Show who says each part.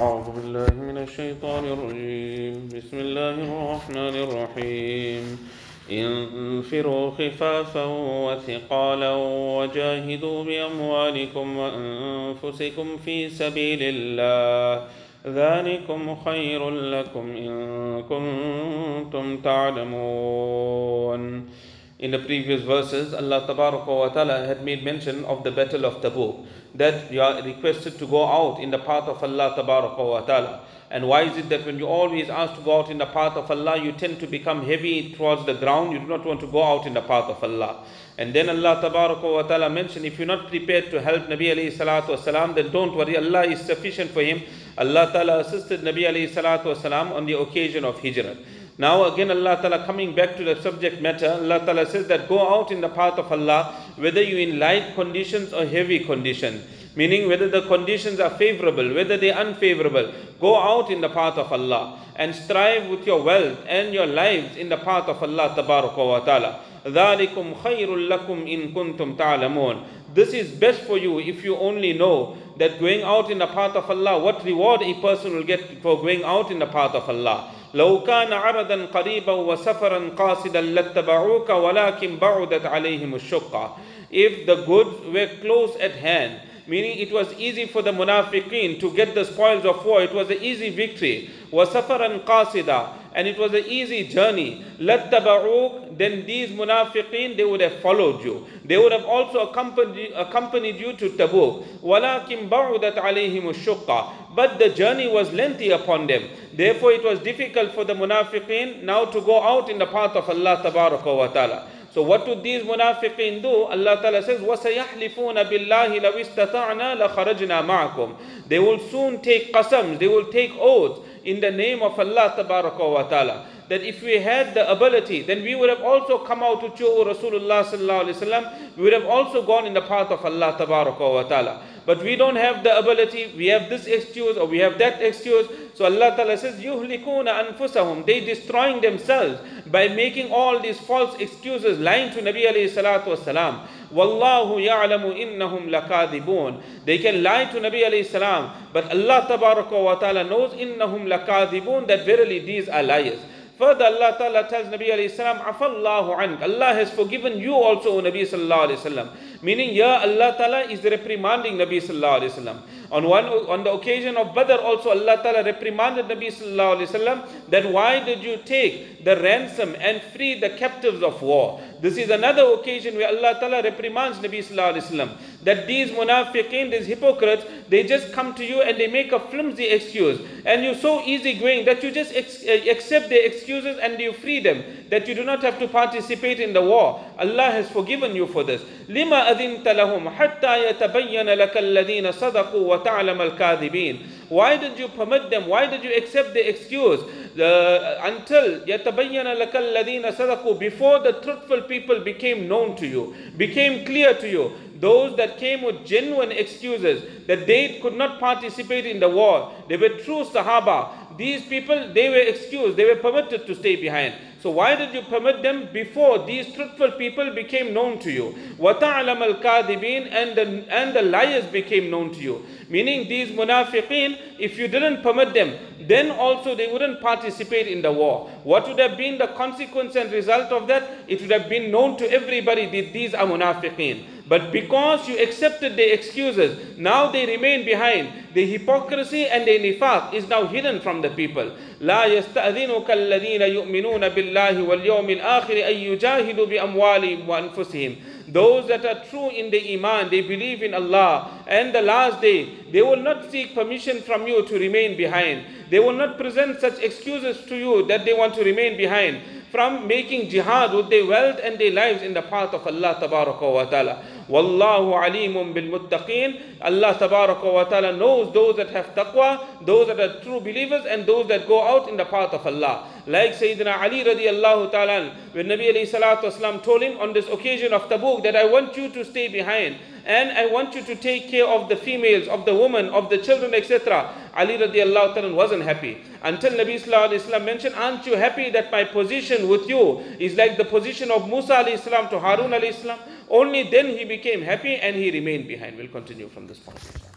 Speaker 1: أعوذ بالله من الشيطان الرجيم. بسم الله الرحمن الرحيم. انفروا خفافا وثقالا وجاهدوا بأموالكم وأنفسكم في سبيل الله. ذلكم خير لكم إن كنتم تعلمون. In the previous verses, Allah wa ta'ala had made mention of the battle of Tabuk, that you are requested to go out in the path of Allah wa ta'ala. And why is it that when you always ask to go out in the path of Allah, you tend to become heavy towards the ground, you do not want to go out in the path of Allah. And then Allah wa ta'ala mentioned, if you're not prepared to help Nabi alayhi salatu wasalam, then don't worry, Allah is sufficient for him. Allah ta'ala assisted Nabi alayhi salatu wasalam on the occasion of Hijrah. Now again Allah Ta'ala coming back to the subject matter, Allah Ta'ala says that go out in the path of Allah, whether you in light conditions or heavy conditions. Meaning whether the conditions are favorable, whether they are unfavorable. Go out in the path of Allah and strive with your wealth and your lives in the path of Allah wa Ta'ala. ذَلِكُمْ خَيْرٌ لَكُمْ إِن كُنتُمْ تَعْلَمُونَ This is best for you if you only know that going out in the path of Allah, what reward a person will get for going out in the path of Allah. لو كان عرضا قريبا وسفرا قاصدا لاتبعوك ولكن بعدت عليهم الشقة If the goods were close at hand, meaning it was easy for the munafiqeen to get the spoils of war, it was an easy victory. وَسَفَرًا قَاصِدًا And it was an easy journey. لَاتَّبَعُوكَ Then these munafiqeen, they would have followed you. They would have also accompanied, accompanied you to Tabuk. وَلَكِنْ بَعُدَتْ عَلَيْهِمُ الشُّقَّةِ But the journey was lengthy upon them. Therefore it was difficult for the munafiqeen now to go out in the path of Allah wa ta'ala. So what do these munafiqeen do? Allah Ta'ala says, وَسَيَحْلِفُونَ بِاللَّهِ لَوْ اسْتَطَعْنَا لَخَرَجْنَا مَعَكُمْ They will soon take qasams, they will take oaths in the name of Allah Ta'ala That if we had the ability, then we would have also come out with you, O Rasulullah Sallallahu Alaihi Wasallam. We would have also gone in the path of Allah wa Ta'ala. But we don't have the ability, we have this excuse or we have that excuse. So Allah Ta'ala says, يُهْلِكُونَ أَنفُسَهُم They destroying themselves by making all these false excuses, lying to Nabi alayhi salatu wasalam. Wallahu ya'lamu innahum lakadibun. They can lie to Nabi alayhi salam, but Allah tabaraka wa ta'ala knows innahum lakadibun that verily these are liars. Further, Allah Ta'ala tells Nabi alayhi salam, Afallahu ank. Allah has forgiven you also, O Nabi sallallahu alayhi wasallam. Meaning, yeah, Allah Ta'ala is reprimanding Nabi sallallahu alayhi wasallam. On one, on the occasion of Badr also, Allah Ta'ala reprimanded Nabi sallallahu alayhi wasallam that why did you take the ransom and free the captives of war? This is another occasion where Allah Ta'ala reprimands Nabi sallallahu alayhi wasallam that these munafiqeen, these hypocrites, they just come to you and they make a flimsy excuse. And you're so easygoing that you just ex- accept their excuses and you free them, that you do not have to participate in the war. Allah has forgiven you for this. لما أذنت لهم حتى يتبين لك الذين صدقوا وتعلم الكاذبين Why did you permit them? Why did you accept the excuse? Uh, until يتبين لك الذين صدقوا Before the truthful people became known to you, became clear to you those that came with genuine excuses that they could not participate in the war, they were true Sahaba. These people, they were excused, they were permitted to stay behind. So why did you permit them before these truthful people became known to you? وَتَعْلَمَ الْكَاذِبِينَ and the, and the liars became known to you. Meaning these munafiqeen, if you didn't permit them, then also they wouldn't participate in the war. What would have been the consequence and result of that? It would have been known to everybody that these are munafiqeen. But because you accepted their excuses, now they remain behind. The hypocrisy and the nifaq is now hidden from the people. لا يستأذنك الذين يؤمنون بالله واليوم الآخر أن يجاهدوا بأموالهم وأنفسهم those that are true in the Iman, they believe in Allah and the last day, they will not seek permission from you to remain behind. They will not present such excuses to you that they want to remain behind from making jihad with their wealth and their lives in the path of Allah wa ta'ala. Wallahu alimun bil muttaqeen. Allah tabaraka wa ta'ala knows those that have taqwa, those that are true believers and those that go out in the path of Allah. Like Sayyidina Ali radiallahu ta'ala, when Nabi alayhi salatu wasalam told him on this occasion of Tabuk that I want you to stay behind and I want you to take care of the females, of the women, of the children, etc. Ali radiallahu ta'ala wasn't happy. Until Nabi sallallahu alayhi mentioned, aren't you happy that my position with you is like the position of Musa alayhi salam to Harun alayhi salam? Only then he became happy and he remained behind. We'll continue from this point.